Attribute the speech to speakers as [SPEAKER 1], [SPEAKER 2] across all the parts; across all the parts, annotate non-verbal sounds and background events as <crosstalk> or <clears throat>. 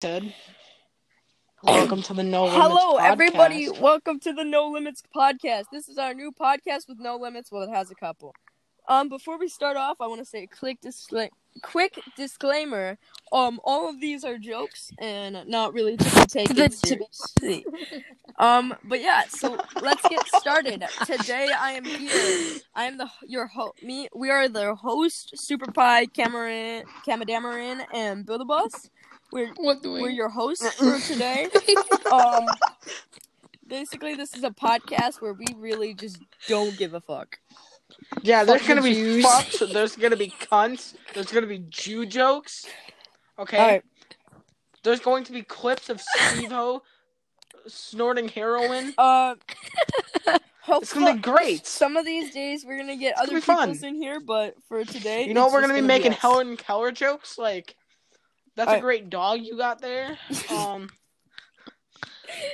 [SPEAKER 1] said. <clears throat> Welcome to the No Limits
[SPEAKER 2] Hello,
[SPEAKER 1] podcast.
[SPEAKER 2] everybody. Welcome to the No Limits podcast. This is our new podcast with no limits. Well, it has a couple. Um, before we start off, I want to say a quick discla- quick disclaimer. Um, all of these are jokes and not really to be taken <laughs> seriously. um, but yeah, so let's get started. Today, I am here. I am the your ho- me. We are the host, Super Pie, Cameron, Camadamarin, and Build a Bus. We're
[SPEAKER 3] What do
[SPEAKER 2] we're your hosts for <laughs> today. <laughs> um, basically, this is a podcast where we really just don't give a fuck.
[SPEAKER 1] Yeah, there's
[SPEAKER 2] Fuck
[SPEAKER 1] gonna be
[SPEAKER 2] Jews.
[SPEAKER 1] fucks. <laughs> There's gonna be cunts. There's gonna be Jew jokes. Okay.
[SPEAKER 2] All right,
[SPEAKER 1] There's going to be clips of Steve-O snorting heroin.
[SPEAKER 2] uh,
[SPEAKER 1] It's gonna be great.
[SPEAKER 2] Some of these days we're gonna get
[SPEAKER 1] It's
[SPEAKER 2] other
[SPEAKER 1] gonna be fun.
[SPEAKER 2] people's in here, but for today,
[SPEAKER 1] You know
[SPEAKER 2] it's
[SPEAKER 1] we're
[SPEAKER 2] just
[SPEAKER 1] gonna be making
[SPEAKER 2] us.
[SPEAKER 1] Helen Keller jokes. Like, that's a
[SPEAKER 2] Alright.
[SPEAKER 1] great dog you got there. <laughs> Um,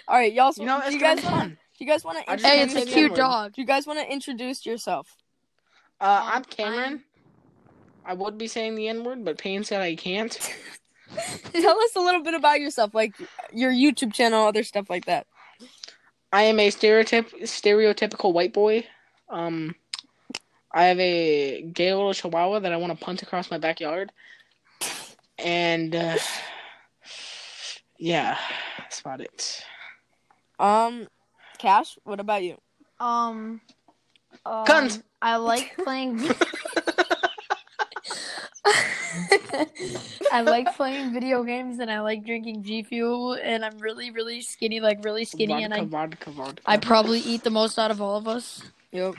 [SPEAKER 2] All right, y'all.
[SPEAKER 1] you know it's
[SPEAKER 2] you guys
[SPEAKER 1] be
[SPEAKER 2] want?
[SPEAKER 1] fun.
[SPEAKER 2] Do you guys want to
[SPEAKER 1] I just
[SPEAKER 3] Hey, it's a cute
[SPEAKER 1] N-word.
[SPEAKER 3] dog.
[SPEAKER 2] Do you guys want to introduce yourself?
[SPEAKER 1] Uh,
[SPEAKER 3] Um,
[SPEAKER 1] I'm Cameron. I would be saying the N word, but Payne said I can't. <laughs>
[SPEAKER 2] Tell us a little bit about yourself, like your YouTube channel, other stuff like that.
[SPEAKER 1] I am a stereotyp stereotypical white boy. Um, I have a gay little chihuahua that I want to punt across my backyard, and uh, yeah, that's about it.
[SPEAKER 2] Um, Cash, what about you?
[SPEAKER 3] Um, um
[SPEAKER 1] Guns.
[SPEAKER 3] I like playing. <laughs> <laughs> I like playing video games and I like drinking G Fuel and I'm really really skinny, like really skinny,
[SPEAKER 1] vodka,
[SPEAKER 3] and I
[SPEAKER 1] vodka, vodka.
[SPEAKER 3] I probably eat the most out of all of us.
[SPEAKER 2] Yep.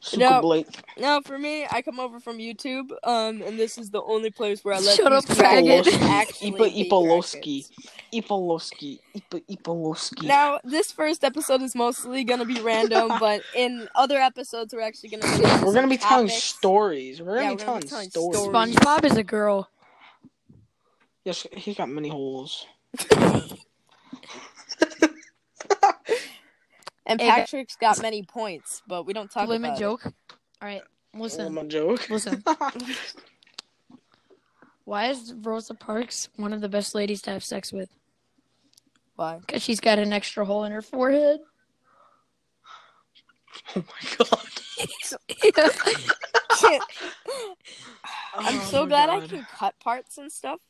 [SPEAKER 1] Super
[SPEAKER 2] No.
[SPEAKER 1] Blake.
[SPEAKER 2] Now, for me, I come over from YouTube, um, and this is the only place where I let
[SPEAKER 3] Shut
[SPEAKER 2] these
[SPEAKER 3] up, faggot.
[SPEAKER 2] actually
[SPEAKER 1] Ipa
[SPEAKER 2] be
[SPEAKER 1] Ipolowski.
[SPEAKER 2] crackheads.
[SPEAKER 1] Ipolowski. Ipa Ipolowski.
[SPEAKER 2] Now, this first episode is mostly gonna be random, <laughs> but in other episodes, we're actually gonna. Get
[SPEAKER 1] we're gonna
[SPEAKER 2] some
[SPEAKER 1] be telling stories. We're gonna
[SPEAKER 2] Yeah,
[SPEAKER 1] be
[SPEAKER 2] we're
[SPEAKER 1] telling
[SPEAKER 2] gonna be telling
[SPEAKER 1] stories.
[SPEAKER 2] stories.
[SPEAKER 3] SpongeBob is a girl.
[SPEAKER 1] Yes, he's got many holes. <laughs>
[SPEAKER 2] And
[SPEAKER 3] Hey, guys.
[SPEAKER 2] Patrick's got many points, but we don't talk
[SPEAKER 3] Limit
[SPEAKER 2] about
[SPEAKER 3] joke. All right, listen.
[SPEAKER 1] my joke.
[SPEAKER 3] Listen. <laughs> Why is Rosa Parks one of the best ladies to have sex with?
[SPEAKER 2] Why?
[SPEAKER 3] Because she's got an extra hole in her forehead.
[SPEAKER 1] oh my god. <laughs> <laughs>
[SPEAKER 2] I'm
[SPEAKER 1] Oh
[SPEAKER 2] so
[SPEAKER 1] my
[SPEAKER 2] glad I can cut parts and stuff.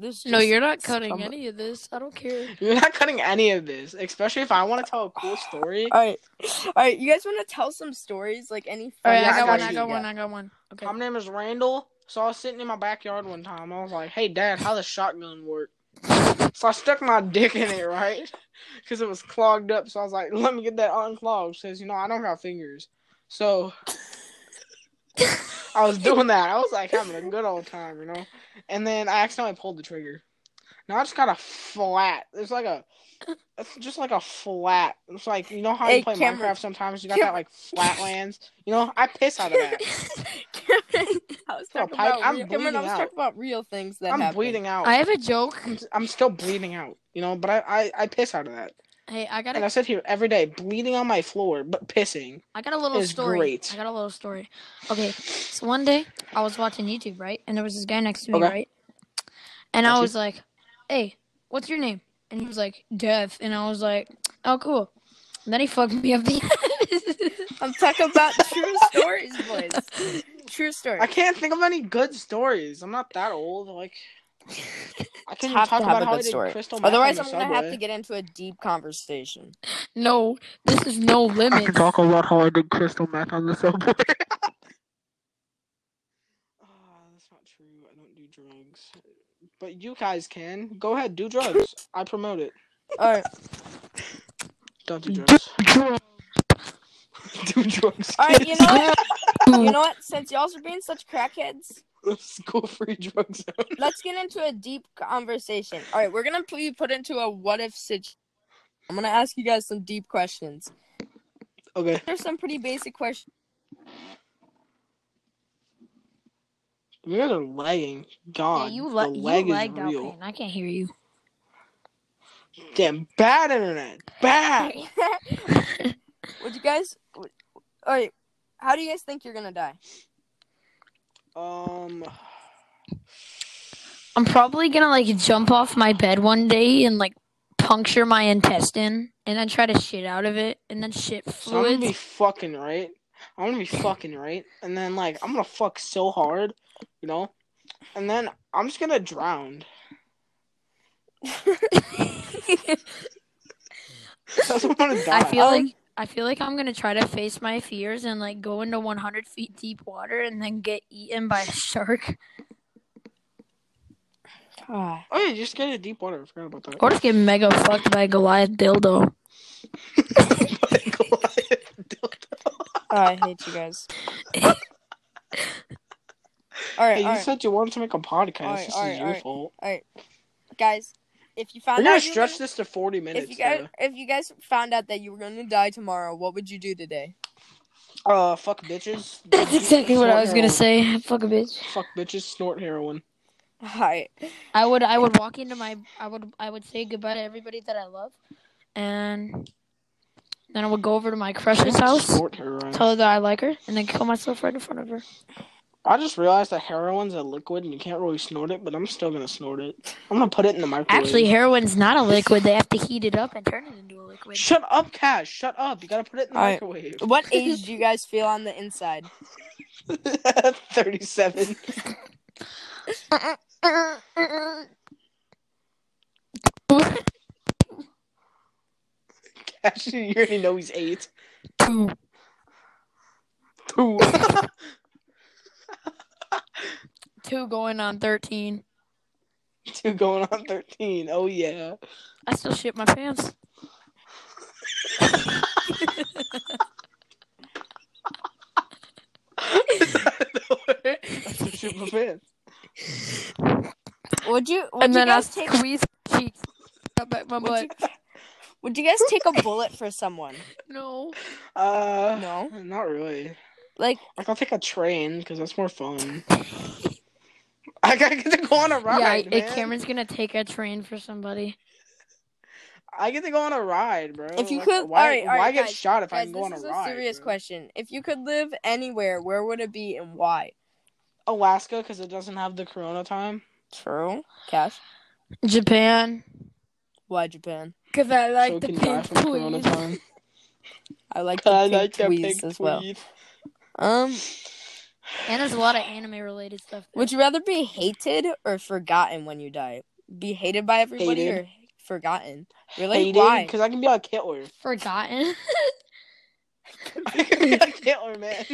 [SPEAKER 2] 'Cause
[SPEAKER 3] no, you're not cutting
[SPEAKER 2] some-
[SPEAKER 3] any of this. I don't care. <laughs>
[SPEAKER 1] You're not cutting any of this, especially if I want to tell a cool story.
[SPEAKER 2] All right, all right. You guys want to tell some stories, like any?
[SPEAKER 3] All
[SPEAKER 2] funny
[SPEAKER 3] right,
[SPEAKER 1] Yeah,
[SPEAKER 3] I got one.
[SPEAKER 1] got
[SPEAKER 3] I
[SPEAKER 1] you.
[SPEAKER 3] got one. I got one. Okay.
[SPEAKER 1] My name is Randall. So I was sitting in my backyard one time. I was like, "Hey, Dad, how does shotgun work?" So I stuck my dick in it, right? <laughs> Because it was clogged up. So I was like, "Let me get that unclogged." Says, you know, I don't got fingers. So I was doing that. I was like having a good old time, you know. And then I accidentally pulled the trigger. Now I just got a flat. It's like a, it's just like a flat. It's like you know how
[SPEAKER 2] Hey,
[SPEAKER 1] you play
[SPEAKER 2] Cameron.
[SPEAKER 1] Minecraft sometimes. You got that like flatlands. You know, I piss out of that. <laughs>
[SPEAKER 2] Cameron, I was talking about
[SPEAKER 1] I'm
[SPEAKER 2] real, Cameron, I
[SPEAKER 1] bleeding
[SPEAKER 2] was
[SPEAKER 1] out.
[SPEAKER 2] talking about real things that
[SPEAKER 1] I'm
[SPEAKER 2] happen.
[SPEAKER 1] bleeding out.
[SPEAKER 3] I have a joke.
[SPEAKER 1] I'm, I'm still bleeding out, you know, but I, I, I piss out of that.
[SPEAKER 3] Hey, I got it.
[SPEAKER 1] And I sit here every day bleeding on my floor, but pissing.
[SPEAKER 3] I got a little story.
[SPEAKER 1] great.
[SPEAKER 3] I got a little story. Okay, so one day I was watching YouTube, right, and there was this guy next to me,
[SPEAKER 1] Okay.
[SPEAKER 3] right, and I
[SPEAKER 1] Got you.
[SPEAKER 3] was like, "Hey, what's your name?" And he was like, "Death," and I was like, "Oh, cool." And then he fucked me up the <laughs> head.
[SPEAKER 2] I'm talking about true <laughs> stories, boys. True story.
[SPEAKER 1] I can't think of any good stories. I'm not that old. Like, I can
[SPEAKER 2] have
[SPEAKER 1] talk
[SPEAKER 2] to have
[SPEAKER 1] about
[SPEAKER 2] a
[SPEAKER 1] how I
[SPEAKER 2] good
[SPEAKER 1] did
[SPEAKER 2] story.
[SPEAKER 1] crystal meth
[SPEAKER 2] Otherwise, I'm gonna have to get into a deep conversation.
[SPEAKER 3] no, this is no
[SPEAKER 1] I
[SPEAKER 3] limit.
[SPEAKER 1] can talk about how I did crystal meth on the subway. <laughs> Ah, that's not true. I don't do drugs. But you guys can. Go ahead, do drugs. I promote it.
[SPEAKER 2] All right,
[SPEAKER 1] Don't do <laughs> drugs. do drugs.
[SPEAKER 2] all right. You know what? <laughs> You know what? Since y'all are being such crackheads, <laughs>
[SPEAKER 1] School free drug zone.
[SPEAKER 2] let's get into a deep conversation. All right, we're gonna be put into a what if situation. I'm gonna ask you guys some deep questions.
[SPEAKER 1] Okay.
[SPEAKER 2] There's some pretty basic questions.
[SPEAKER 1] You guys are lagging.
[SPEAKER 3] Yeah,
[SPEAKER 1] God.
[SPEAKER 3] you,
[SPEAKER 1] the
[SPEAKER 3] le- you
[SPEAKER 1] lag is
[SPEAKER 3] lagged out,
[SPEAKER 1] real.
[SPEAKER 3] man. I can't hear you.
[SPEAKER 1] Damn, bad internet. Bad. <laughs>
[SPEAKER 2] Would you guys? Would, all right. How do you guys think you're gonna die?
[SPEAKER 1] Um.
[SPEAKER 3] I'm I'm probably gonna like jump off my bed one day and like puncture my intestine and then try to shit out of it and then shit
[SPEAKER 1] So I'm gonna be fucking right. I'm gonna be fucking right, and then like I'm gonna fuck so hard, you know, and then I'm just gonna drown. <laughs> <laughs> That's what I'm gonna die.
[SPEAKER 3] I feel
[SPEAKER 2] Um,
[SPEAKER 3] like I feel like I'm gonna try to face my fears and like go into 100 feet deep water and then get eaten by a shark,
[SPEAKER 2] Ah,
[SPEAKER 1] Oh yeah, just get a deep water. I forgot about that.
[SPEAKER 3] or just get mega fucked by a Goliath dildo.
[SPEAKER 2] oh, I hate you guys. <laughs> all right,
[SPEAKER 1] Hey, you
[SPEAKER 2] all right,
[SPEAKER 1] said you wanted to make a podcast.
[SPEAKER 2] Alright,
[SPEAKER 1] this
[SPEAKER 2] alright,
[SPEAKER 1] is your
[SPEAKER 2] alright.
[SPEAKER 1] fault.
[SPEAKER 2] guys. If you
[SPEAKER 1] We're
[SPEAKER 2] found
[SPEAKER 1] gonna
[SPEAKER 2] out
[SPEAKER 1] stretch
[SPEAKER 2] gonna-
[SPEAKER 1] this to 40 minutes.
[SPEAKER 2] if you guys
[SPEAKER 1] though.
[SPEAKER 2] if you guys found out that you were gonna die tomorrow, what would you do today?
[SPEAKER 1] Uh, fuck bitches. <laughs>
[SPEAKER 3] That's exactly what I
[SPEAKER 1] Snort
[SPEAKER 3] was gonna say. <laughs> Fuck a bitch.
[SPEAKER 1] Fuck bitches, snort heroin.
[SPEAKER 2] Alright.
[SPEAKER 3] I would I would walk into my I would I would say goodbye to everybody that I love, and then I would go over to my crush's house,
[SPEAKER 1] Snort heroin.
[SPEAKER 3] tell her that I like her, and then kill myself right in front of her.
[SPEAKER 1] I just realized that heroin's a liquid and you can't really snort it, but I'm still gonna snort it. I'm gonna put it in the microwave.
[SPEAKER 3] Actually, heroin's not a liquid. They have to heat it up and turn it into a liquid.
[SPEAKER 1] shut up, Cash. Shut up. You gotta put it in the
[SPEAKER 2] Alright.
[SPEAKER 1] microwave.
[SPEAKER 2] What <laughs> age do you guys feel on the inside? <laughs>
[SPEAKER 1] 37. <laughs> Cash, you already know he's eight.
[SPEAKER 3] Two.
[SPEAKER 1] Two.
[SPEAKER 3] Two going on thirteen.
[SPEAKER 1] Two going on 13. Oh, yeah.
[SPEAKER 3] I still shit my pants.
[SPEAKER 1] That's what shit my pants.
[SPEAKER 2] Would you would
[SPEAKER 3] and
[SPEAKER 2] you
[SPEAKER 3] then I
[SPEAKER 2] guys take
[SPEAKER 3] squeeze cheeks up back my
[SPEAKER 2] would you, would you guys take a bullet for someone?
[SPEAKER 3] No.
[SPEAKER 1] Uh,
[SPEAKER 2] No.
[SPEAKER 1] Not really.
[SPEAKER 2] Like
[SPEAKER 1] Like, I'll take a train because that's more fun. <laughs> <laughs> I gotta get to go on a ride,
[SPEAKER 3] yeah,
[SPEAKER 1] man.
[SPEAKER 3] Cameron's gonna take a train for somebody.
[SPEAKER 1] I get to go on a ride, bro.
[SPEAKER 2] If you
[SPEAKER 1] Like,
[SPEAKER 2] could-
[SPEAKER 1] why,
[SPEAKER 2] alright,
[SPEAKER 1] why
[SPEAKER 2] alright,
[SPEAKER 1] get shot if I
[SPEAKER 2] guys,
[SPEAKER 1] can go on a ride?
[SPEAKER 2] This is a serious
[SPEAKER 1] bro?
[SPEAKER 2] question. If you could live anywhere, where would it be and why?
[SPEAKER 1] Alaska, because it doesn't have the Corona time.
[SPEAKER 2] True. Cash.
[SPEAKER 3] Japan.
[SPEAKER 2] Why Japan?
[SPEAKER 3] Cause I like
[SPEAKER 1] so
[SPEAKER 3] the
[SPEAKER 1] it can die
[SPEAKER 3] pink
[SPEAKER 1] from
[SPEAKER 3] tweed. <laughs>
[SPEAKER 2] I like the
[SPEAKER 1] I
[SPEAKER 2] pink
[SPEAKER 1] like that
[SPEAKER 2] tweeds as well.
[SPEAKER 1] tweed.
[SPEAKER 2] Um,
[SPEAKER 3] And there's a lot of anime related stuff. there.
[SPEAKER 2] would you rather be hated or forgotten when you die? Be hated by everybody
[SPEAKER 1] Hated.
[SPEAKER 2] or forgotten? Really?
[SPEAKER 1] Hated,
[SPEAKER 2] Why?
[SPEAKER 1] because I can be like Hitler.
[SPEAKER 3] forgotten?
[SPEAKER 1] I can be like Hitler, man.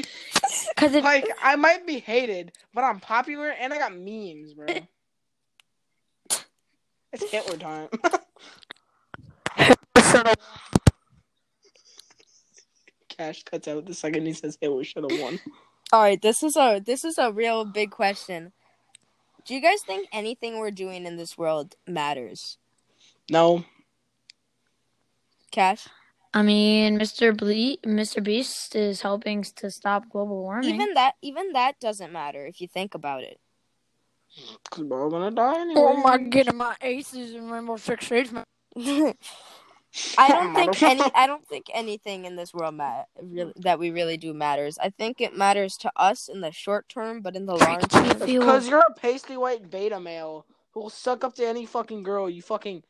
[SPEAKER 3] Cause it
[SPEAKER 1] Like, I might be hated, but I'm popular and I got memes, bro. It's Hitler time. <laughs> Cash cuts out the second he says Hitler should have won.
[SPEAKER 2] All right, this is a this is a real big question. Do you guys think anything we're doing in this world matters?
[SPEAKER 1] No.
[SPEAKER 2] Cash?
[SPEAKER 3] I mean, Mr. Ble- Mr. Beast is helping to stop global warming.
[SPEAKER 2] Even that even that doesn't matter if you think about it.
[SPEAKER 1] Because we're all gonna die anyway.
[SPEAKER 3] oh my god, my aces and Rainbow Six Siege. <laughs> man.
[SPEAKER 2] I <laughs> don't think any I don't <laughs> think anything in this world ma- really, that we really do matters. I think it matters to us in the short term, but in the long term,
[SPEAKER 1] Because you're a pasty white beta male who will suck up to any fucking girl. You fucking,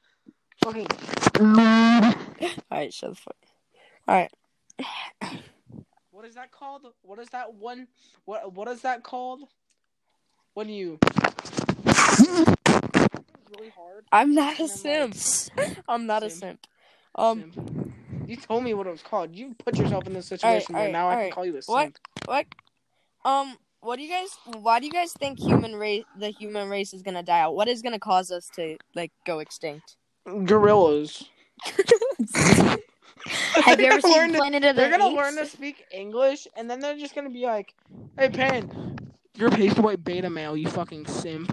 [SPEAKER 1] fucking. <laughs>
[SPEAKER 2] all right, shut the fuck. All right, <coughs>
[SPEAKER 1] What is that called? What is that one? What What is that called? When you. <coughs> really hard.
[SPEAKER 2] I'm not a
[SPEAKER 1] And I'm
[SPEAKER 2] simp.
[SPEAKER 1] like,
[SPEAKER 2] I'm not a
[SPEAKER 1] Simp.
[SPEAKER 2] Simp. Um.
[SPEAKER 1] You told me what it was called. You put yourself in this
[SPEAKER 2] Alright,
[SPEAKER 1] situation where
[SPEAKER 2] alright,
[SPEAKER 1] now I can
[SPEAKER 2] alright.
[SPEAKER 1] call you a
[SPEAKER 2] What?
[SPEAKER 1] simp.
[SPEAKER 2] what? Um, what do you guys? Why do you guys think human race, the human race, is gonna die out? What is gonna cause us to like go extinct?
[SPEAKER 1] Gorillas. <laughs>
[SPEAKER 3] Have you <laughs>
[SPEAKER 1] They're
[SPEAKER 3] ever
[SPEAKER 1] gonna
[SPEAKER 3] seen
[SPEAKER 1] learn to-
[SPEAKER 3] of the
[SPEAKER 1] They're gonna
[SPEAKER 3] Apes?
[SPEAKER 1] learn to speak English, and then they're just gonna be like, "Hey, Pan, you're a pasty white beta male, you fucking simp."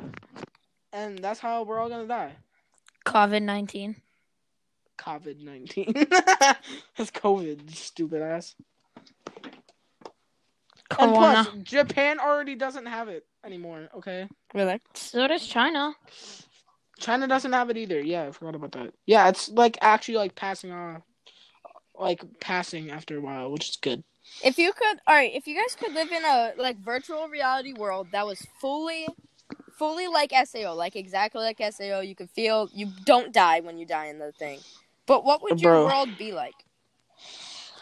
[SPEAKER 1] And that's how we're all gonna die.
[SPEAKER 3] COVID nineteen.
[SPEAKER 1] COVID nineteen. <laughs> That's COVID, stupid ass. And plus, Japan already doesn't have it anymore. Okay,
[SPEAKER 2] Really?
[SPEAKER 3] So does China.
[SPEAKER 1] China doesn't have it either. Yeah, I forgot about that. Yeah, it's like actually like passing on, like passing after a while, which is good.
[SPEAKER 2] If you could, all right, if you guys could live in a like virtual reality world that was fully, fully like Sao, like exactly like Sao. You can feel you don't die when you die in the thing. But what would your
[SPEAKER 1] Bro.
[SPEAKER 2] world be like?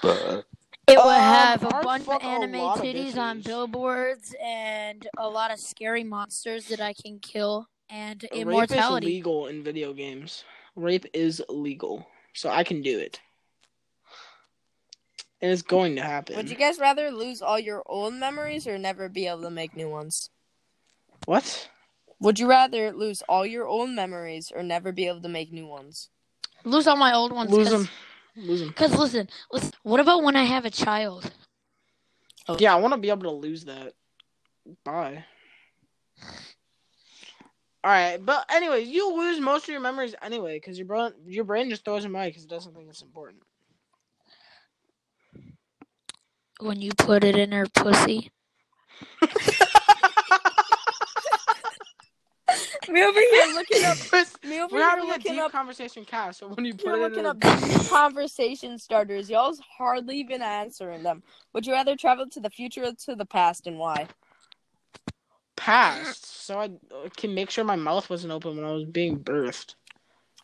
[SPEAKER 3] It would
[SPEAKER 1] Um,
[SPEAKER 3] have a
[SPEAKER 1] I'd
[SPEAKER 3] bunch of
[SPEAKER 1] fuck a
[SPEAKER 3] anime
[SPEAKER 1] lot of
[SPEAKER 3] titties on
[SPEAKER 1] bitches.
[SPEAKER 3] billboards and a lot of scary monsters that I can kill and
[SPEAKER 1] Rape is
[SPEAKER 3] immortality.
[SPEAKER 1] legal in video games. Rape is legal, so I can do it, and it's going to happen.
[SPEAKER 2] Would you guys rather lose all your old memories or never be able to make new ones?
[SPEAKER 1] What?
[SPEAKER 2] Would you rather lose all your old memories or never be able to make new ones?
[SPEAKER 3] Lose all my old ones.
[SPEAKER 1] Lose
[SPEAKER 3] cause,
[SPEAKER 1] them. Lose them.
[SPEAKER 3] Cause listen, listen. What about when I have a child? Oh.
[SPEAKER 1] Yeah, I want to be able to lose that. Bye. All right, but anyways, you lose most of your memories anyway because your brain your brain just throws them away because it doesn't think it's important.
[SPEAKER 3] When you put it in her pussy. <laughs>
[SPEAKER 2] Me over here looking up. <laughs> Me over
[SPEAKER 1] We're
[SPEAKER 2] here
[SPEAKER 1] having a
[SPEAKER 2] looking
[SPEAKER 1] deep
[SPEAKER 2] up.
[SPEAKER 1] conversation cast, so when you put
[SPEAKER 2] You're
[SPEAKER 1] it
[SPEAKER 2] looking
[SPEAKER 1] in
[SPEAKER 2] up
[SPEAKER 1] a- <laughs>
[SPEAKER 2] conversation starters. Y'all's hardly even answering them. Would you rather travel to the future or to the past, and why?
[SPEAKER 1] past, so I can make sure my mouth wasn't open when I was being birthed.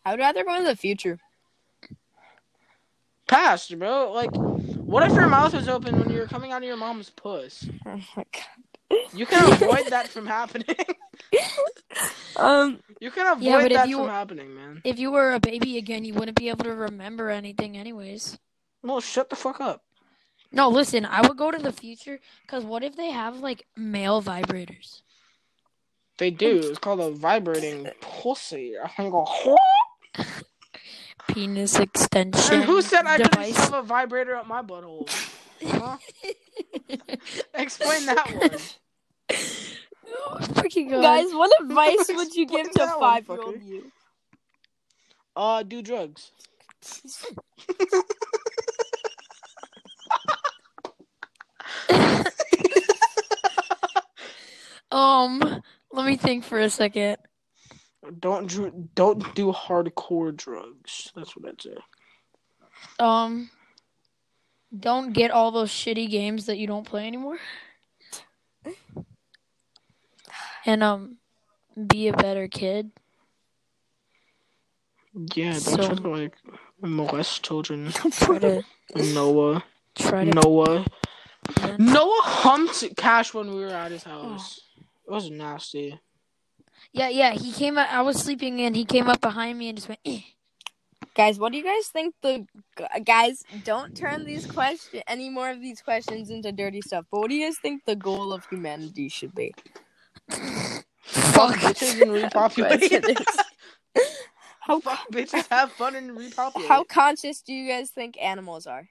[SPEAKER 2] I would rather go to the future.
[SPEAKER 1] Past, bro. Like, what if your mouth was open when you were coming out of your mom's puss? <laughs>
[SPEAKER 2] Oh my god.
[SPEAKER 1] You can avoid that from happening. <laughs>
[SPEAKER 2] Um.
[SPEAKER 1] you can avoid
[SPEAKER 3] Yeah,
[SPEAKER 1] that
[SPEAKER 3] you-
[SPEAKER 1] from happening, man.
[SPEAKER 3] If you were a baby again, you wouldn't be able to remember anything, anyways.
[SPEAKER 1] Well, shut the fuck up.
[SPEAKER 3] No, listen. I would go to the future because what if they have like male vibrators?
[SPEAKER 1] They do. It's called a vibrating pussy. I go. <laughs>
[SPEAKER 3] Penis extension.
[SPEAKER 1] And who said I couldn't shove a vibrator up my butthole? Huh? <laughs> Explain that <laughs> one.
[SPEAKER 3] Freaking God.
[SPEAKER 2] Guys, what <laughs> advice would you give to
[SPEAKER 1] that one,
[SPEAKER 2] five-year-old
[SPEAKER 1] fucker.
[SPEAKER 2] you?
[SPEAKER 1] Uh, do drugs.
[SPEAKER 3] um, let me think for a second.
[SPEAKER 1] Don't dr- don't do hardcore drugs. That's what I'd say.
[SPEAKER 3] Um, don't get all those shitty games that you don't play anymore. And um, be a better kid.
[SPEAKER 1] Yeah, don't
[SPEAKER 3] So-
[SPEAKER 1] try to like molest children. <laughs>
[SPEAKER 3] Try to
[SPEAKER 1] Noah.
[SPEAKER 3] try to.
[SPEAKER 1] Noah.
[SPEAKER 3] Yeah.
[SPEAKER 1] Noah humped Cash when we were at his house. It was nasty.
[SPEAKER 3] Yeah, yeah. He came. Up, I was sleeping, and he came up behind me and just went. Eh. <clears throat>
[SPEAKER 2] Guys, what do you guys think the guys don't turn these question any more of these questions into dirty stuff. But what do you guys think the goal of humanity should be?
[SPEAKER 1] Fuck bitches and repopulate. <laughs>
[SPEAKER 2] How
[SPEAKER 1] Fuck bitches, have fun and repopulate.
[SPEAKER 2] how conscious do you guys think animals are?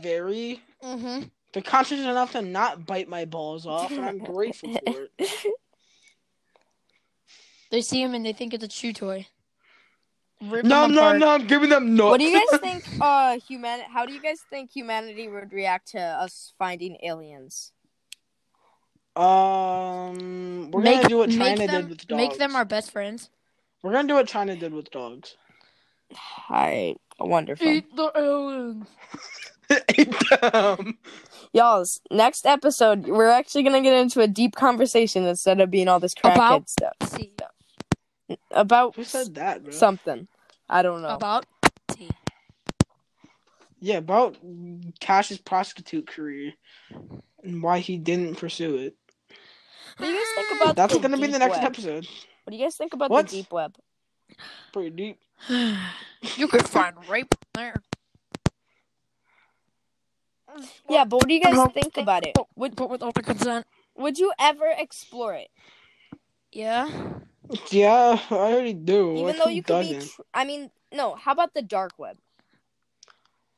[SPEAKER 1] Very.
[SPEAKER 3] Mm-hmm.
[SPEAKER 1] They're conscious enough to not bite my balls off, and I'm grateful for it. <laughs>
[SPEAKER 3] They see him and they think it's a chew toy. Rip
[SPEAKER 1] No,
[SPEAKER 3] him
[SPEAKER 1] no,
[SPEAKER 3] apart.
[SPEAKER 1] no, I'm giving them nuts.
[SPEAKER 2] What do you guys <laughs> think? Uh, human. How do you guys think humanity would react to us finding aliens?
[SPEAKER 1] Um, we're
[SPEAKER 3] make,
[SPEAKER 1] gonna do what China
[SPEAKER 3] them,
[SPEAKER 1] did with dogs.
[SPEAKER 3] Make them our best friends.
[SPEAKER 1] We're gonna do what China did with dogs.
[SPEAKER 2] Hi, wonderful.
[SPEAKER 3] Eat the aliens. <laughs>
[SPEAKER 1] Eat them.
[SPEAKER 2] Y'all's next episode, we're actually gonna get into a deep conversation instead of being all this crackhead
[SPEAKER 3] About-
[SPEAKER 2] stuff
[SPEAKER 3] See
[SPEAKER 2] about
[SPEAKER 1] Who said that, bro?
[SPEAKER 2] something. I don't know.
[SPEAKER 3] about tea.
[SPEAKER 1] Yeah, about Cash's prostitute career and why he didn't pursue it.
[SPEAKER 2] What do you guys think uh-huh. about
[SPEAKER 1] That's
[SPEAKER 2] the
[SPEAKER 1] gonna be the next
[SPEAKER 2] web?
[SPEAKER 1] episode.
[SPEAKER 2] What do you guys think about
[SPEAKER 1] What?
[SPEAKER 2] the deep web?
[SPEAKER 1] Pretty deep. <sighs>
[SPEAKER 3] you could find rape there.
[SPEAKER 2] Yeah, but what do you guys think about it? Would
[SPEAKER 3] But without the consent.
[SPEAKER 2] Would you ever explore it?
[SPEAKER 3] Yeah.
[SPEAKER 1] Yeah, I already do.
[SPEAKER 2] Even
[SPEAKER 1] Like,
[SPEAKER 2] though you could be, tr- I mean, no. How about the dark web?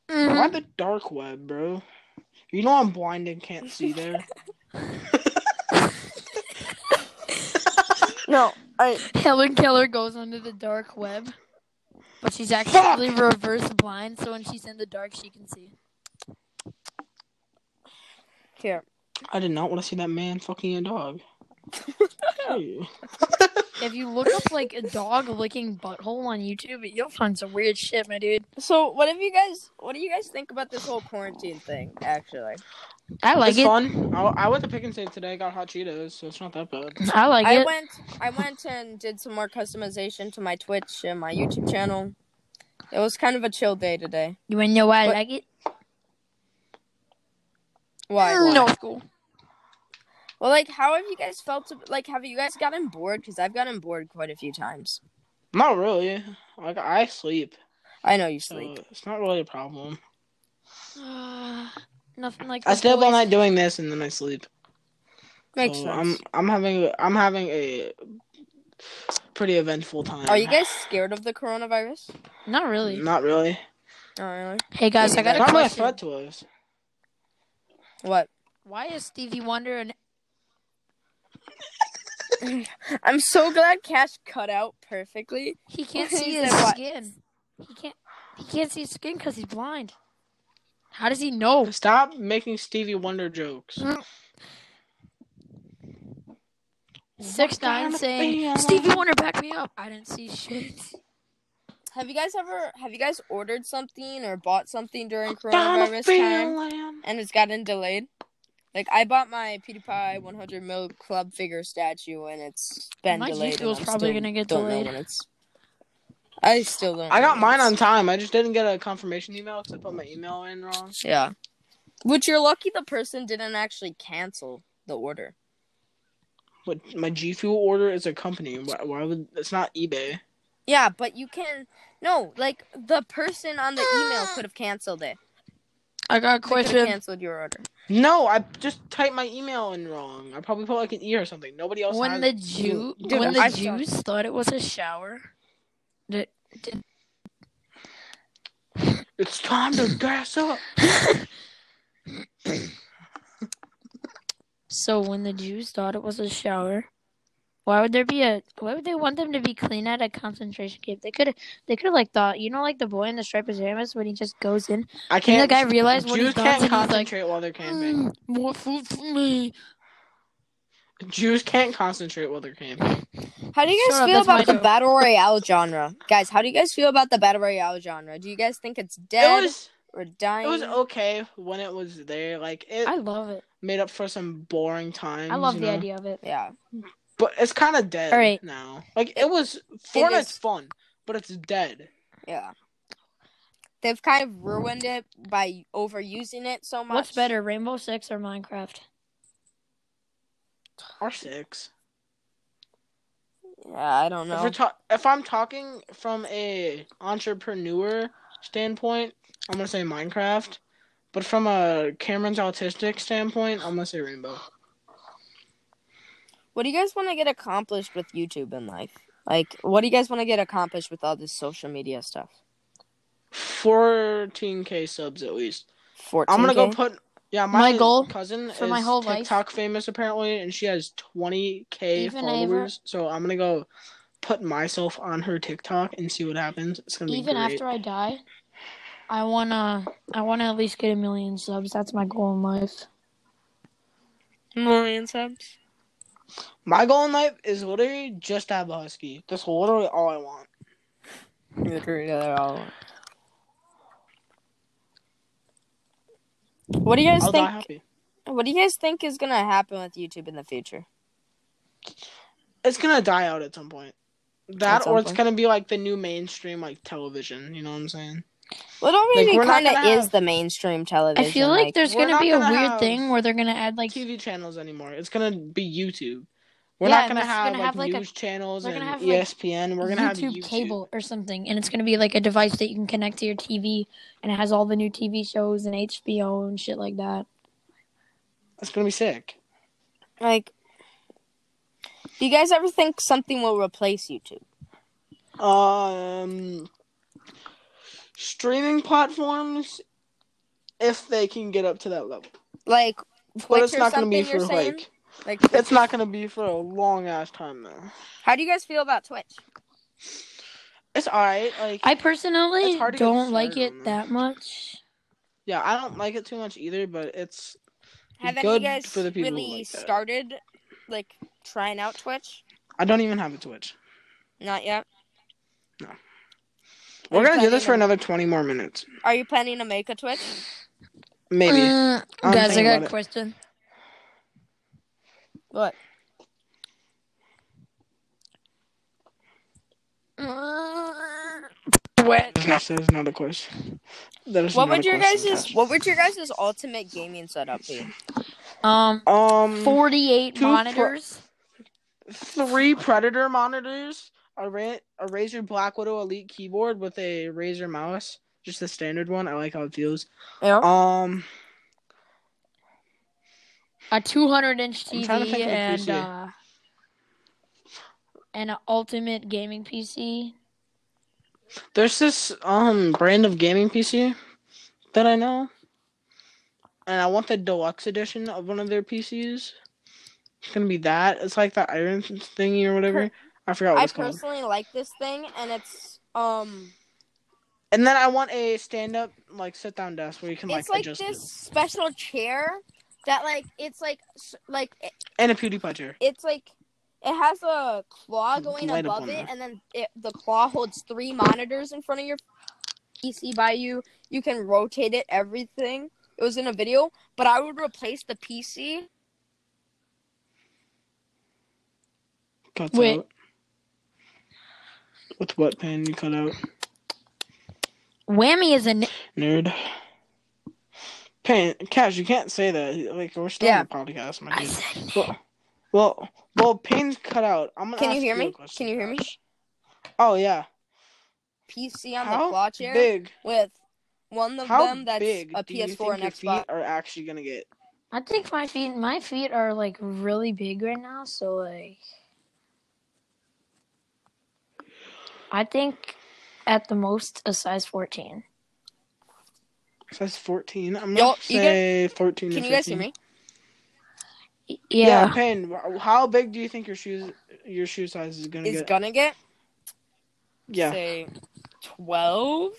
[SPEAKER 3] Mhm.
[SPEAKER 1] Why the dark web, bro? You know I'm blind and can't see <laughs> there.
[SPEAKER 2] No, I.
[SPEAKER 3] Helen Keller goes under the dark web, but she's actually reverse blind, so when she's in the dark, she can see.
[SPEAKER 2] Here,
[SPEAKER 1] I did not want to see that man fucking a dog. <laughs> Hey.
[SPEAKER 3] If you look up like a dog licking butthole on YouTube, you'll find some weird shit, my dude.
[SPEAKER 2] so what have you guys? What do you guys think about this whole quarantine thing? Actually,
[SPEAKER 3] I like
[SPEAKER 1] it's
[SPEAKER 3] it.
[SPEAKER 1] fun. I, I went to Pick 'n Save today. Got hot Cheetos, so it's not that bad.
[SPEAKER 3] I like
[SPEAKER 2] I
[SPEAKER 3] it.
[SPEAKER 2] I went I went and did some more customization to my Twitch and my YouTube channel. It was kind of a chill day today.
[SPEAKER 3] You wanna know why I like it?
[SPEAKER 2] Why? Why?
[SPEAKER 3] No school.
[SPEAKER 2] Well, like, how have you guys felt? Like, have you guys gotten bored? Because I've gotten bored quite a few times.
[SPEAKER 1] Not really. Like I sleep,
[SPEAKER 2] I know you
[SPEAKER 1] so
[SPEAKER 2] sleep.
[SPEAKER 1] it's not really a problem. <sighs>
[SPEAKER 3] Nothing like.
[SPEAKER 1] I stay up all night doing this, and then I sleep.
[SPEAKER 2] Makes
[SPEAKER 1] So
[SPEAKER 2] sense.
[SPEAKER 1] I'm I'm having I'm having a pretty eventful time.
[SPEAKER 2] Are you guys scared of the coronavirus?
[SPEAKER 3] Not really.
[SPEAKER 1] Not really.
[SPEAKER 2] Oh, really?
[SPEAKER 3] Hey guys, I got
[SPEAKER 1] It's
[SPEAKER 3] a
[SPEAKER 1] not really a
[SPEAKER 3] question.
[SPEAKER 1] threat to us.
[SPEAKER 2] What?
[SPEAKER 3] Why is Stevie Wonder an <laughs>
[SPEAKER 2] I'm so glad Cash cut out perfectly.
[SPEAKER 3] He can't see his skin. He can't. He can't see his skin because he's blind. How does he know?
[SPEAKER 1] Stop making Stevie Wonder jokes. Mm.
[SPEAKER 3] Six nine saying Stevie Wonder back me up. I didn't see shit.
[SPEAKER 2] Have you guys ever have you guys ordered something or bought something during coronavirus time and it's gotten delayed? Like I bought my PewDiePie 100 mil club figure statue and it's been
[SPEAKER 3] My G
[SPEAKER 2] delayed. and
[SPEAKER 3] Fuel's probably
[SPEAKER 2] still-
[SPEAKER 3] gonna get
[SPEAKER 2] don't know
[SPEAKER 3] delayed.
[SPEAKER 2] when it's. I still don't.
[SPEAKER 1] I got
[SPEAKER 2] when
[SPEAKER 1] mine on time. I just didn't get a confirmation email because I put my email in wrong.
[SPEAKER 2] Yeah. Which you're lucky the person didn't actually cancel the order.
[SPEAKER 1] But my G Fuel order is a company. Why, why would it's not eBay?
[SPEAKER 2] Yeah, but you can no, like the person on the email could have canceled it.
[SPEAKER 3] I got a
[SPEAKER 2] They could have
[SPEAKER 3] question.
[SPEAKER 2] canceled your order.
[SPEAKER 1] No, I just typed my email in wrong. I probably put like an E or something. Nobody else.
[SPEAKER 3] When
[SPEAKER 1] has
[SPEAKER 3] the
[SPEAKER 1] it.
[SPEAKER 3] Jew,
[SPEAKER 2] Dude,
[SPEAKER 3] when the
[SPEAKER 2] I saw-
[SPEAKER 3] Jews thought it was a shower, did, did,
[SPEAKER 1] It's time to gas up. <laughs>
[SPEAKER 3] so when the Jews thought it was a shower, why would there be a? Why would they want them to be clean at a concentration camp? They could have, they could have like thought, you know, like the boy in the striped pajamas when he just goes in.
[SPEAKER 1] I can't.
[SPEAKER 3] the guy realized what he
[SPEAKER 1] Jews
[SPEAKER 3] does,
[SPEAKER 1] can't
[SPEAKER 3] and he's like,
[SPEAKER 1] concentrate while they're camping.
[SPEAKER 3] "Mm, more food for me.
[SPEAKER 1] Jews can't concentrate while they're camping.
[SPEAKER 2] How do you guys
[SPEAKER 3] Shut
[SPEAKER 2] feel
[SPEAKER 3] that's my
[SPEAKER 2] about the
[SPEAKER 3] joke.
[SPEAKER 2] battle royale genre? Guys, how do you guys feel about the battle royale genre? Do you guys think it's
[SPEAKER 1] It
[SPEAKER 2] dead
[SPEAKER 1] was
[SPEAKER 2] or dying?
[SPEAKER 1] it was okay when it was there. Like it
[SPEAKER 3] I love it.
[SPEAKER 1] made up for some boring times.
[SPEAKER 3] I love
[SPEAKER 1] you
[SPEAKER 3] the
[SPEAKER 1] know?
[SPEAKER 3] idea of it.
[SPEAKER 2] yeah.
[SPEAKER 1] But it's kind of dead
[SPEAKER 3] All right.
[SPEAKER 1] now. Like it was Fortnite's
[SPEAKER 2] is-
[SPEAKER 1] fun, but it's dead.
[SPEAKER 2] Yeah. They've kind of ruined it by overusing it so much.
[SPEAKER 3] What's better, Rainbow Six or Minecraft?
[SPEAKER 1] R six.
[SPEAKER 2] Yeah, I don't know.
[SPEAKER 1] we're ta- if I'm talking from a entrepreneur standpoint, I'm gonna say Minecraft. But from a Cameron's autistic standpoint, I'm gonna say Rainbow.
[SPEAKER 2] What do you guys want to get accomplished with YouTube in life? Like, what do you guys want to get accomplished with all this social media stuff?
[SPEAKER 1] 14k subs at least.
[SPEAKER 2] 14
[SPEAKER 1] I'm gonna go put. Yeah, my,
[SPEAKER 3] My goal
[SPEAKER 1] cousin
[SPEAKER 3] for
[SPEAKER 1] is
[SPEAKER 3] my whole life-
[SPEAKER 1] TikTok famous apparently, and she has 20k
[SPEAKER 3] Even
[SPEAKER 1] followers. So I'm gonna go put myself on her TikTok and see what happens. It's gonna be
[SPEAKER 3] Even
[SPEAKER 1] great.
[SPEAKER 3] after I die, I wanna, I wanna at least get a million subs. That's my goal in life.
[SPEAKER 2] million subs.
[SPEAKER 1] My goal in life is literally just to have a husky. That's literally all I want.
[SPEAKER 2] What do you guys
[SPEAKER 1] I'll
[SPEAKER 2] think? What do you guys think is gonna happen with YouTube in the future?
[SPEAKER 1] It's gonna die out at some point. That
[SPEAKER 2] some
[SPEAKER 1] or it's
[SPEAKER 2] point.
[SPEAKER 1] gonna be like the new mainstream like television. You know what I'm saying?
[SPEAKER 2] Well, it already
[SPEAKER 1] Like, we're not
[SPEAKER 2] kind of
[SPEAKER 1] gonna
[SPEAKER 2] is
[SPEAKER 1] have-
[SPEAKER 2] the mainstream television.
[SPEAKER 3] I feel like, there's gonna be a
[SPEAKER 1] gonna
[SPEAKER 3] weird thing where they're gonna add like
[SPEAKER 1] TV channels anymore. It's gonna be YouTube. We're
[SPEAKER 3] Yeah,
[SPEAKER 1] not gonna have,
[SPEAKER 3] gonna
[SPEAKER 1] like,
[SPEAKER 3] have, like, a-
[SPEAKER 1] news channels
[SPEAKER 3] we're
[SPEAKER 1] and
[SPEAKER 3] gonna have, like,
[SPEAKER 1] ESPN. We're gonna have
[SPEAKER 3] YouTube,
[SPEAKER 1] YouTube
[SPEAKER 3] cable or something, and it's gonna be like a device that you can connect to your TV, and it has all the new TV shows and HBO and shit like that.
[SPEAKER 1] That's gonna be sick.
[SPEAKER 2] like. Do you guys ever think something will replace YouTube?
[SPEAKER 1] Um, streaming platforms, if they can get up to that level,
[SPEAKER 2] Like
[SPEAKER 1] but it's not gonna be for
[SPEAKER 2] saying?
[SPEAKER 1] like.
[SPEAKER 2] like <laughs>
[SPEAKER 1] It's not gonna be for a long ass time though.
[SPEAKER 2] How do you guys feel about Twitch?
[SPEAKER 1] It's alright. Like
[SPEAKER 3] I personally
[SPEAKER 1] It's hard to get
[SPEAKER 3] don't like it that much.
[SPEAKER 1] yeah, I don't like it too much either, but it's
[SPEAKER 2] Have any
[SPEAKER 1] good
[SPEAKER 2] you guys
[SPEAKER 1] for the people
[SPEAKER 2] really
[SPEAKER 1] like that.
[SPEAKER 2] started like trying out Twitch?
[SPEAKER 1] I don't even have a Twitch.
[SPEAKER 2] Not yet.
[SPEAKER 1] We're gonna do
[SPEAKER 2] planning
[SPEAKER 1] this for
[SPEAKER 2] to-
[SPEAKER 1] another twenty more minutes.
[SPEAKER 2] Are you planning to make a Twitch?
[SPEAKER 1] Maybe. I'm
[SPEAKER 3] guys, I got
[SPEAKER 1] about
[SPEAKER 3] a
[SPEAKER 1] it.
[SPEAKER 3] question.
[SPEAKER 2] What?
[SPEAKER 3] What?
[SPEAKER 1] That is not a question. That is
[SPEAKER 2] What would your
[SPEAKER 1] question,
[SPEAKER 2] guys'
[SPEAKER 1] Cash.
[SPEAKER 2] what would your guys' ultimate gaming setup be?
[SPEAKER 3] Um,
[SPEAKER 1] Um,
[SPEAKER 3] 48
[SPEAKER 1] two pro-
[SPEAKER 3] monitors.
[SPEAKER 1] three Predator monitors, a, Ra- a Razer Black Widow Elite keyboard with a Razer mouse, just the standard one. I like how it feels.
[SPEAKER 2] Yeah.
[SPEAKER 1] Um,
[SPEAKER 3] a 200 inch
[SPEAKER 1] I'm trying to
[SPEAKER 3] TV
[SPEAKER 1] think of a
[SPEAKER 3] and uh, and an ultimate gaming PC.
[SPEAKER 1] there's this um brand of gaming PC that I know, and I want the deluxe edition of one of their PCs. It's gonna be that. It's like the iron thingy or whatever. I forgot what
[SPEAKER 2] I
[SPEAKER 1] it's called.
[SPEAKER 2] personally like this thing, and it's um,
[SPEAKER 1] And then I want a stand-up like sit-down desk where you can like
[SPEAKER 2] it's like
[SPEAKER 1] adjust
[SPEAKER 2] this
[SPEAKER 1] it.
[SPEAKER 2] special chair that like it's like like it-
[SPEAKER 1] and a PewDiePie chair.
[SPEAKER 2] it's like it has a claw going
[SPEAKER 1] Light
[SPEAKER 2] above it,
[SPEAKER 1] there.
[SPEAKER 2] and then it, the claw holds three monitors in front of your PC by you. You can rotate it, everything. It was in a video, but I would replace the PC.
[SPEAKER 1] Cuts
[SPEAKER 3] Wait.
[SPEAKER 1] out. With what pen you cut out?
[SPEAKER 3] Whammy is a n-
[SPEAKER 1] Nerd. Pain, Cash, you can't say that. Like we're still
[SPEAKER 2] Yeah.
[SPEAKER 1] on the podcast, my
[SPEAKER 3] I
[SPEAKER 1] dude.
[SPEAKER 3] said
[SPEAKER 1] Well, well, well, pain's cut out. I'm gonna.
[SPEAKER 2] Can you hear
[SPEAKER 1] a
[SPEAKER 2] me?
[SPEAKER 1] question,
[SPEAKER 2] Can you hear me?
[SPEAKER 1] Oh yeah.
[SPEAKER 2] PC on
[SPEAKER 1] How
[SPEAKER 2] the claw chair
[SPEAKER 1] big?
[SPEAKER 2] with one of
[SPEAKER 1] How
[SPEAKER 2] them that's
[SPEAKER 1] big
[SPEAKER 2] a
[SPEAKER 1] do you
[SPEAKER 2] PS4
[SPEAKER 1] think
[SPEAKER 2] and
[SPEAKER 1] your
[SPEAKER 2] Xbox.
[SPEAKER 1] feet are actually gonna get?
[SPEAKER 3] I think my feet my feet are like really big right now, so like I think at the most a size 14.
[SPEAKER 1] Size 14. I'm
[SPEAKER 2] Yo,
[SPEAKER 1] gonna
[SPEAKER 2] you
[SPEAKER 1] say 14.
[SPEAKER 2] Can
[SPEAKER 1] to
[SPEAKER 2] you guys hear me?
[SPEAKER 1] Yeah,
[SPEAKER 3] Yeah.
[SPEAKER 1] Pain. wh- How big do you think your shoes, your shoe size is gonna get?
[SPEAKER 2] Is
[SPEAKER 1] get?
[SPEAKER 2] gonna get
[SPEAKER 1] yeah,
[SPEAKER 2] say twelve.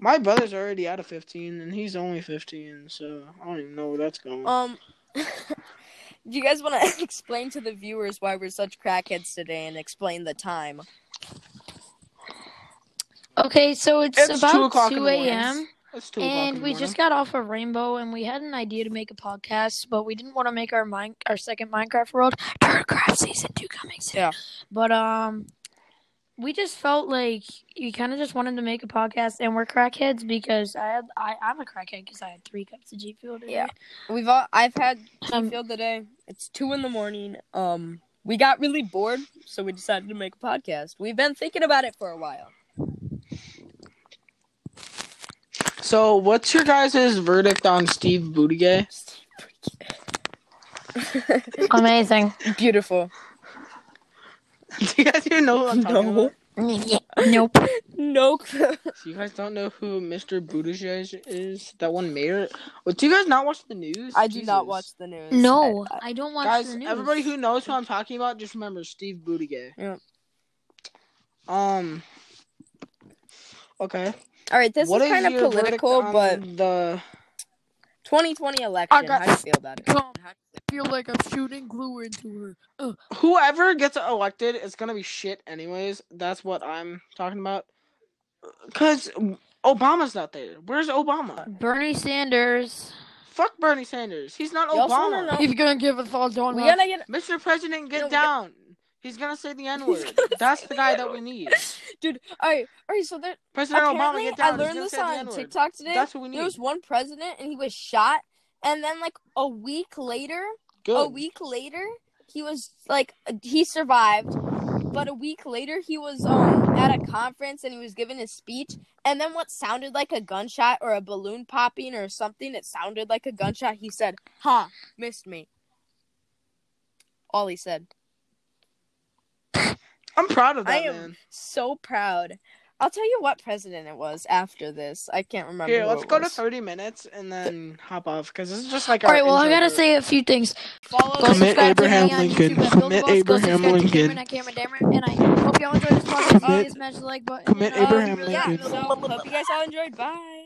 [SPEAKER 1] my brother's already out of 15, and he's only 15, so I don't even know where that's going.
[SPEAKER 2] Um, <laughs> do you guys want to <laughs> explain to the viewers why we're such crackheads today and explain the time?
[SPEAKER 3] Okay, so it's,
[SPEAKER 1] It's
[SPEAKER 3] about
[SPEAKER 1] o'clock in
[SPEAKER 3] 2 a.m.
[SPEAKER 1] It's two o'clock in
[SPEAKER 3] and we just got off of Rainbow and we had an idea to make a podcast, but we didn't want to make our mine our second Minecraft world Turtlecraft season 2 coming soon.
[SPEAKER 2] Yeah.
[SPEAKER 3] But um we just felt like we kind of just wanted to make a podcast and we're crackheads because I had I I'm a crackhead because I had 3 cups of G Fuel today.
[SPEAKER 2] Yeah. We've all I've had
[SPEAKER 3] Um,
[SPEAKER 2] field today. It's two in the morning. Um, we got really bored, so we decided to make a podcast. We've been thinking about it for a while.
[SPEAKER 1] So, what's your guys' verdict on Steve Buttigieg? <laughs>
[SPEAKER 3] Amazing.
[SPEAKER 2] Beautiful. <laughs>
[SPEAKER 1] Do you guys even know who I'm talking
[SPEAKER 2] No.
[SPEAKER 1] about?
[SPEAKER 3] Yeah. Nope.
[SPEAKER 2] No.
[SPEAKER 1] So you guys don't know who Mr. Buttigieg is? That one mayor? Well, do you guys not watch the news?
[SPEAKER 2] I do not watch the news.
[SPEAKER 3] No,
[SPEAKER 2] I- I-
[SPEAKER 3] I don't watch
[SPEAKER 1] Guys,
[SPEAKER 3] the news.
[SPEAKER 1] everybody who knows who I'm talking about, just remember Steve Buttigieg.
[SPEAKER 2] Yeah.
[SPEAKER 1] Um. Okay.
[SPEAKER 2] all right, this
[SPEAKER 1] What
[SPEAKER 2] is kind of political, but
[SPEAKER 1] the
[SPEAKER 2] 2020 election.
[SPEAKER 3] got-
[SPEAKER 2] How do you feel about it?
[SPEAKER 3] I feel like I'm shooting glue into her.
[SPEAKER 1] whoever gets elected is gonna be shit anyways. That's what I'm talking about. Cause Obama's not there. Where's Obama?
[SPEAKER 3] Bernie Sanders.
[SPEAKER 1] Fuck Bernie Sanders. He's not
[SPEAKER 2] You also wanna
[SPEAKER 1] Obama.
[SPEAKER 2] know-
[SPEAKER 3] He's gonna give us all donuts.
[SPEAKER 2] We gotta get,
[SPEAKER 1] Mr. President, get
[SPEAKER 2] No, we
[SPEAKER 1] down. He's gonna say the N word. That's the guy
[SPEAKER 2] the
[SPEAKER 1] that we need. <laughs>
[SPEAKER 2] dude. All right, all right. So there,
[SPEAKER 1] President Obama,
[SPEAKER 2] apparently,
[SPEAKER 1] get down.
[SPEAKER 2] I learned this
[SPEAKER 1] gonna say the
[SPEAKER 2] on TikTok today.
[SPEAKER 1] That's what we need.
[SPEAKER 2] There was one president, and he was shot, and then like a week later,
[SPEAKER 1] Good.
[SPEAKER 2] a week later, he was like he survived. But a week later, he was um at a conference and he was giving his speech, and then what sounded like a gunshot or a balloon popping or something, it sounded like a gunshot. He said, "Huh, missed me." All he said.
[SPEAKER 1] I'm proud of that.
[SPEAKER 2] I
[SPEAKER 1] that
[SPEAKER 2] am
[SPEAKER 1] man.
[SPEAKER 2] so proud. I'll tell you what president it was after this. I can't remember.
[SPEAKER 1] Here, let's
[SPEAKER 2] it
[SPEAKER 1] go to 30 minutes and then hop off because this is just like
[SPEAKER 3] All
[SPEAKER 1] our
[SPEAKER 3] right, well, I gotta
[SPEAKER 1] for-
[SPEAKER 3] say a few things.
[SPEAKER 2] Follow
[SPEAKER 3] Go
[SPEAKER 2] us.
[SPEAKER 1] Commit
[SPEAKER 3] subscribe to
[SPEAKER 1] Abraham
[SPEAKER 3] me on
[SPEAKER 1] Lincoln.
[SPEAKER 3] YouTube at Build
[SPEAKER 1] Commit
[SPEAKER 3] the Boss. Go
[SPEAKER 1] Abraham
[SPEAKER 3] subscribe to
[SPEAKER 1] Lincoln.
[SPEAKER 3] Cameron at Cameron Damer. And I hope y'all enjoyed this podcast.
[SPEAKER 1] Commit-
[SPEAKER 3] Please smash the like button.
[SPEAKER 1] commit
[SPEAKER 3] and, uh,
[SPEAKER 1] Abraham
[SPEAKER 2] Yeah,
[SPEAKER 1] Lincoln.
[SPEAKER 2] so hope you guys all enjoyed. Bye.